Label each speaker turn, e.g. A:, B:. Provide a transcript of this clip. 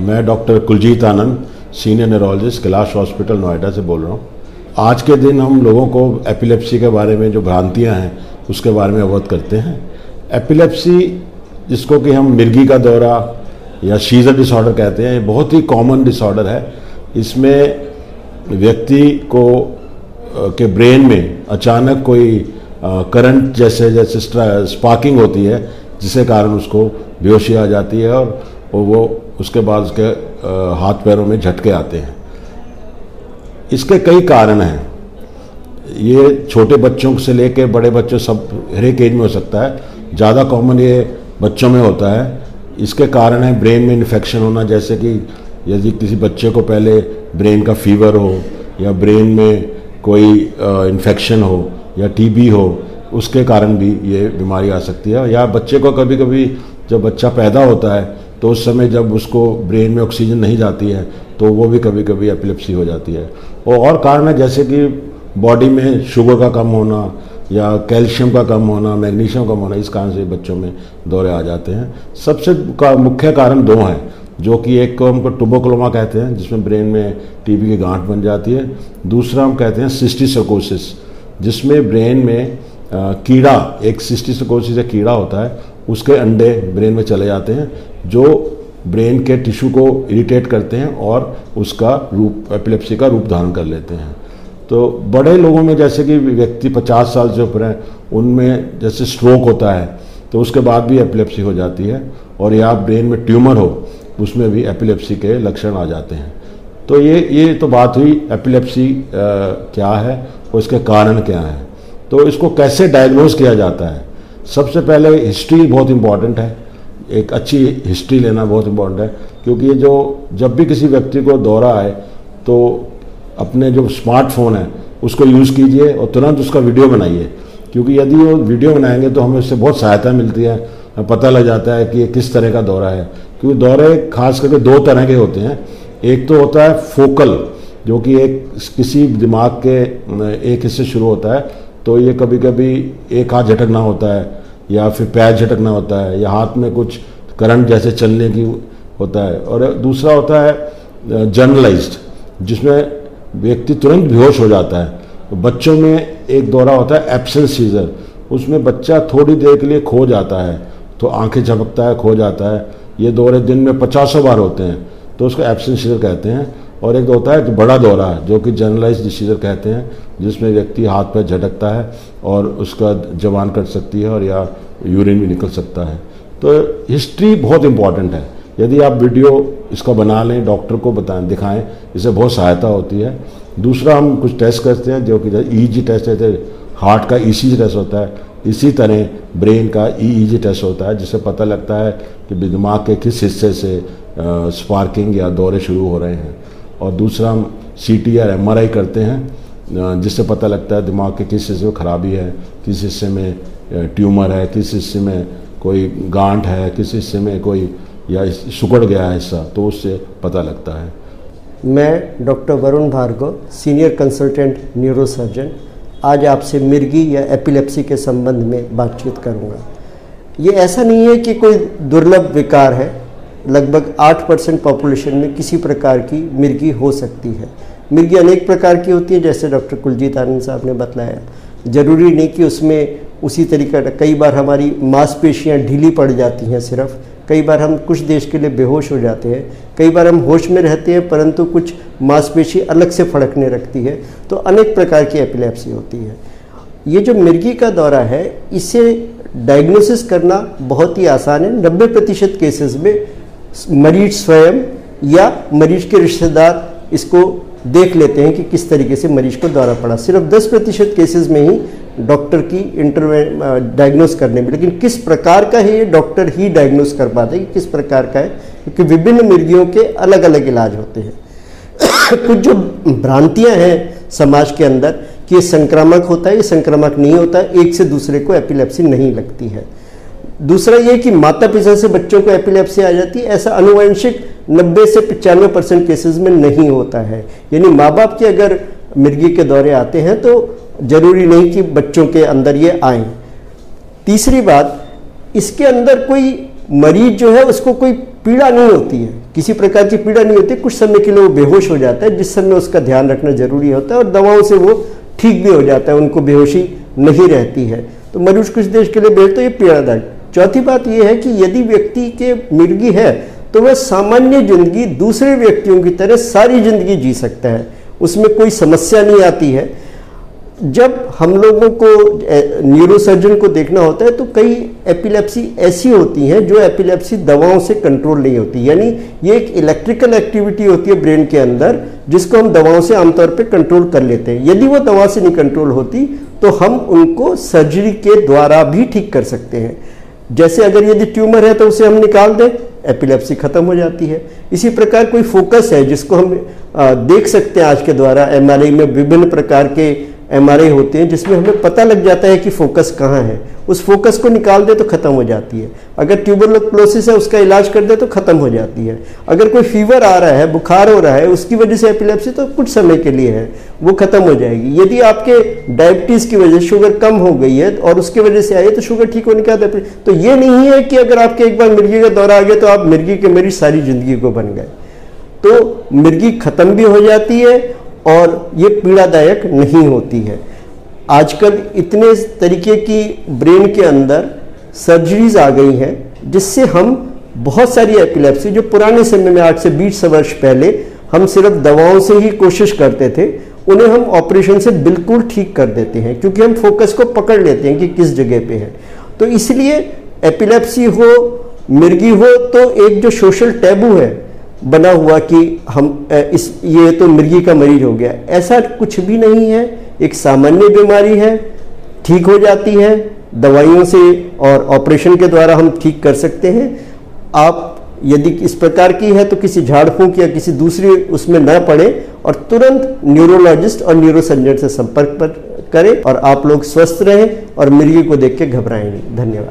A: मैं doctor Kuljeet Anand senior neurologist Kailash hospital Noida से बोल रहा हूँ। आज के दिन हम लोगों को एपिलेप्सी के बारे में जो भ्रांतियाँ हैं, उसके बारे में अवगत करते हैं। एपिलेप्सी जिसको कि हम मिर्गी का दौरा या शीजर डिसऑर्डर कहते हैं बहुत ही कॉमन डिसऑर्डर है। इसमें व्यक्ति को के ब्रेन में अचानक कोई करंट जैसे जैसे स्पार्किंग होती है, जिसके कारण उसको बेहोशी आ जाती है और वो उसके बाद उसके हाथ पैरों में झटके आते हैं। इसके कई कारण हैं। ये छोटे बच्चों से लेकर बड़े बच्चों सब हर एक एज में हो सकता है। ज़्यादा कॉमन ये बच्चों में होता है। इसके कारण है ब्रेन में इन्फेक्शन होना, जैसे कि यदि किसी बच्चे को पहले ब्रेन का फीवर हो, या ब्रेन में कोई इन्फेक्शन हो, या टीबी हो, उसके कारण भी ये बीमारी आ सकती है। या बच्चे को कभी कभी जब बच्चा पैदा होता है तो उस समय जब उसको ब्रेन में ऑक्सीजन नहीं जाती है तो वो भी कभी कभी एपिलेप्सी हो जाती है। और कारण है जैसे कि बॉडी में शुगर का कम होना या कैल्शियम का कम होना मैग्नीशियम कम होना इस कारण से बच्चों में दौरे आ जाते हैं। सबसे का मुख्य कारण दो हैं जो कि एक को हमको टुबोक्लोमा कहते हैं जिसमें ब्रेन में टीबी की गांठ बन जाती है। दूसरा हम कहते हैं सिस्टिसकोसिस जिसमें ब्रेन में आ, कीड़ा एक सिस्टिसकोसिस एक कीड़ा होता है उसके अंडे ब्रेन में चले जाते हैं। जो ब्रेन के टिश्यू को इरिटेट करते हैं और उसका रूप, एपिलेप्सी का रूप धारण कर लेते हैं। तो बड़े लोगों में जैसे कि व्यक्ति 50 साल से ऊपर हैं, उनमें जैसे स्ट्रोक होता है तो उसके बाद भी एपिलेप्सी हो जाती है और या ब्रेन में ट्यूमर हो, उसमें भी एपिलेप्सी के लक्षण आ जाते हैं। तो ये ये तो बात हुई एपिलेप्सी क्या है और इसके कारण क्या हैं। तो इसको कैसे डायग्नोज किया जाता है? सबसे पहले हिस्ट्री बहुत इंपॉर्टेंट है। एक अच्छी हिस्ट्री लेना बहुत इंपॉर्टेंट है, क्योंकि ये जो, जब भी किसी व्यक्ति को दौरा आए तो अपने जो स्मार्टफ़ोन है, उसको यूज़ कीजिए और तुरंत उसका वीडियो बनाइए। क्योंकि यदि वो वीडियो बनाएँगे तो हमें उससे बहुत सहायता मिलती है पता लग जाता है कि ये किस तरह का दौरा है। क्योंकि दौरे खास करके दो तरह के होते हैं। एक तो होता है फोकल जो कि एक, किसी दिमाग के, एक हिस्से शुरू होता है तो ये कभी कभी एक हाथ झटकना होता है या फिर पैर झटकना होता है, या हाथ में कुछ करंट जैसे चलने की होता है। और दूसरा होता है जर्नलाइज्ड जिसमें व्यक्ति तुरंत बेहोश हो जाता है। तो बच्चों में एक दौरा होता है एब्सेंस सीजर उसमें बच्चा थोड़ी देर के लिए खो जाता है तो आँखें झपकता है, खो जाता है। ये दौरे दिन में पचासों बार होते हैं तो उसको एब्सेंस सीजर कहते हैं। और एक होता है बड़ा दौरा, जो कि जर्नलाइज डिसीजर कहते हैं। जिसमें व्यक्ति हाथ पर झटकता है और उसका जवान कट सकती है और या यूरिन भी निकल सकता है। तो हिस्ट्री बहुत इंपॉर्टेंट है। यदि आप वीडियो इसका बना लें, डॉक्टर को बताएँ, दिखाएँ, इससे बहुत सहायता होती है। दूसरा, हम कुछ टेस्ट करते हैं, जो कि ई जी टेस्ट है। हार्ट का ई सी टेस्ट होता है। इसी तरह ब्रेन का ई जी टेस्ट होता है, जिससे पता लगता है कि दिमाग के किस हिस्से से स्पार्किंग या दौरे शुरू हो रहे हैं। और दूसरा, हम सी टी आर एम करते हैं। जिससे पता लगता है दिमाग के किस हिस्से में खराबी है, किस हिस्से में ट्यूमर है, किस हिस्से में कोई गांठ है, किस हिस्से में कोई, या सुकड़ गया है हिस्सा तो उससे पता लगता है।
B: मैं doctor Varun Bhargava, senior consultant neurosurgeon, आज आपसे मिर्गी या एपिलेप्सी के संबंध में बातचीत करूँगा। ये ऐसा नहीं है कि कोई दुर्लभ विकार है। लगभग आठ परसेंट पॉपुलेशन में किसी प्रकार की मिर्गी हो सकती है। मिर्गी अनेक प्रकार की होती है, जैसे डॉक्टर कुलजीत आनंद साहब ने बताया ज़रूरी नहीं कि उसमें उसी तरीका कई बार हमारी मांसपेशियाँ ढीली पड़ जाती हैं सिर्फ़, कई बार हम कुछ देश के लिए बेहोश हो जाते हैं, कई बार हम होश में रहते हैं, परंतु कुछ मांसपेशी अलग से फड़कने रखती है तो अनेक प्रकार की एपिलेप्सी होती है। ये जो मिर्गी का दौरा है, इसे डायग्नोसिस करना बहुत ही आसान है। नब्बे प्रतिशत केसेस में मरीज़ स्वयं या मरीज़ के रिश्तेदार इसको देख लेते हैं कि किस तरीके से मरीज़ को दौरा पड़ा। सिर्फ़ 10 प्रतिशत केसेज में ही डॉक्टर की इंटरवे डायग्नोस करने में, लेकिन किस प्रकार का है ये डॉक्टर ही डायग्नोस कर पाते हैं कि किस प्रकार का है, क्योंकि विभिन्न मिर्गियों के अलग अलग इलाज होते हैं। कुछ जो भ्रांतियाँ हैं समाज के अंदर कि ये संक्रामक होता है, ये संक्रामक नहीं होता, एक से दूसरे को एपिलेप्सी नहीं लगती है। दूसरा ये कि माता पिता से बच्चों को एपिलेप्सी आ जाती है, ऐसा अनुवंशिक 90 से पचानवे परसेंट केसेज में नहीं होता है। यानी माँ बाप के अगर मिर्गी के दौरे आते हैं तो ज़रूरी नहीं कि बच्चों के अंदर ये आए। तीसरी बात, इसके अंदर कोई मरीज़ जो है, उसको कोई पीड़ा नहीं होती है। किसी प्रकार की पीड़ा नहीं होती, कुछ समय के लिए वो बेहोश हो जाता है, जिस समय उसका ध्यान रखना ज़रूरी होता है, और दवाओं से वो ठीक भी हो जाता है, उनको बेहोशी नहीं रहती है। तो मरीज़ कुछ देर के लिए बेहतर तो ये पीड़ादायक। चौथी बात यह है कि यदि व्यक्ति के मिर्गी है तो वह सामान्य ज़िंदगी दूसरे व्यक्तियों की तरह सारी ज़िंदगी जी सकता है। उसमें कोई समस्या नहीं आती है। जब हम लोगों को न्यूरोसर्जन को देखना होता है तो कई एपिलेप्सी ऐसी होती हैं जो एपिलेप्सी दवाओं से कंट्रोल नहीं होती। यानी ये एक इलेक्ट्रिकल एक्टिविटी होती है ब्रेन के अंदर, जिसको हम दवाओं से आमतौर पर कंट्रोल कर लेते हैं। यदि वो दवा से नहीं कंट्रोल होती तो हम उनको सर्जरी के द्वारा भी ठीक कर सकते हैं। जैसे अगर यदि ट्यूमर है तो उसे हम निकाल दें। एपिलेप्सी खत्म हो जाती है। इसी प्रकार कोई फोकस है जिसको हम देख सकते हैं आज के द्वारा एम में विभिन्न प्रकार के एम होते हैं, जिसमें हमें पता लग जाता है कि फोकस कहाँ है। उस फोकस को निकाल दे तो खत्म हो जाती है। अगर ट्यूबरक्लोसिस है, उसका इलाज कर दे तो खत्म हो जाती है। अगर कोई फीवर आ रहा है, बुखार हो रहा है, उसकी वजह से एपिलेप्सी तो कुछ समय के लिए है, वो खत्म हो जाएगी। यदि आपके डायबिटीज़ की वजह से शुगर कम हो गई है और उसकी वजह से आई तो शुगर ठीक होने का तो ये नहीं है कि अगर आपके एक बार मिर्गी का दौरा आ गया तो आप मिर्गी के मेरी सारी ज़िंदगी को बन गए। तो मिर्गी खत्म भी हो जाती है और ये पीड़ादायक नहीं होती है। आजकल इतने तरीके की ब्रेन के अंदर सर्जरीज आ गई हैं, जिससे हम बहुत सारी एपिलेप्सी, जो पुराने समय में आज से 20 वर्ष पहले हम सिर्फ़ दवाओं से ही कोशिश करते थे, उन्हें हम ऑपरेशन से बिल्कुल ठीक कर देते हैं, क्योंकि हम फोकस को पकड़ लेते हैं कि किस जगह पे है। तो इसलिए एपिलेप्सी हो, मिर्गी हो तो एक जो सोशल टैबू है बना हुआ कि हम इस, ये तो मिर्गी का मरीज़ हो गया। ऐसा कुछ भी नहीं है। एक सामान्य बीमारी है, ठीक हो जाती है, दवाइयों से और ऑपरेशन के द्वारा हम ठीक कर सकते हैं। आप, यदि इस प्रकार की है तो किसी झाड़ फूंक या किसी दूसरी उसमें न पड़े और तुरंत न्यूरोलॉजिस्ट और न्यूरोसर्जन से संपर्क पर करें और आप लोग स्वस्थ रहें और मिर्गी को देख के घबराएँ नहीं। धन्यवाद।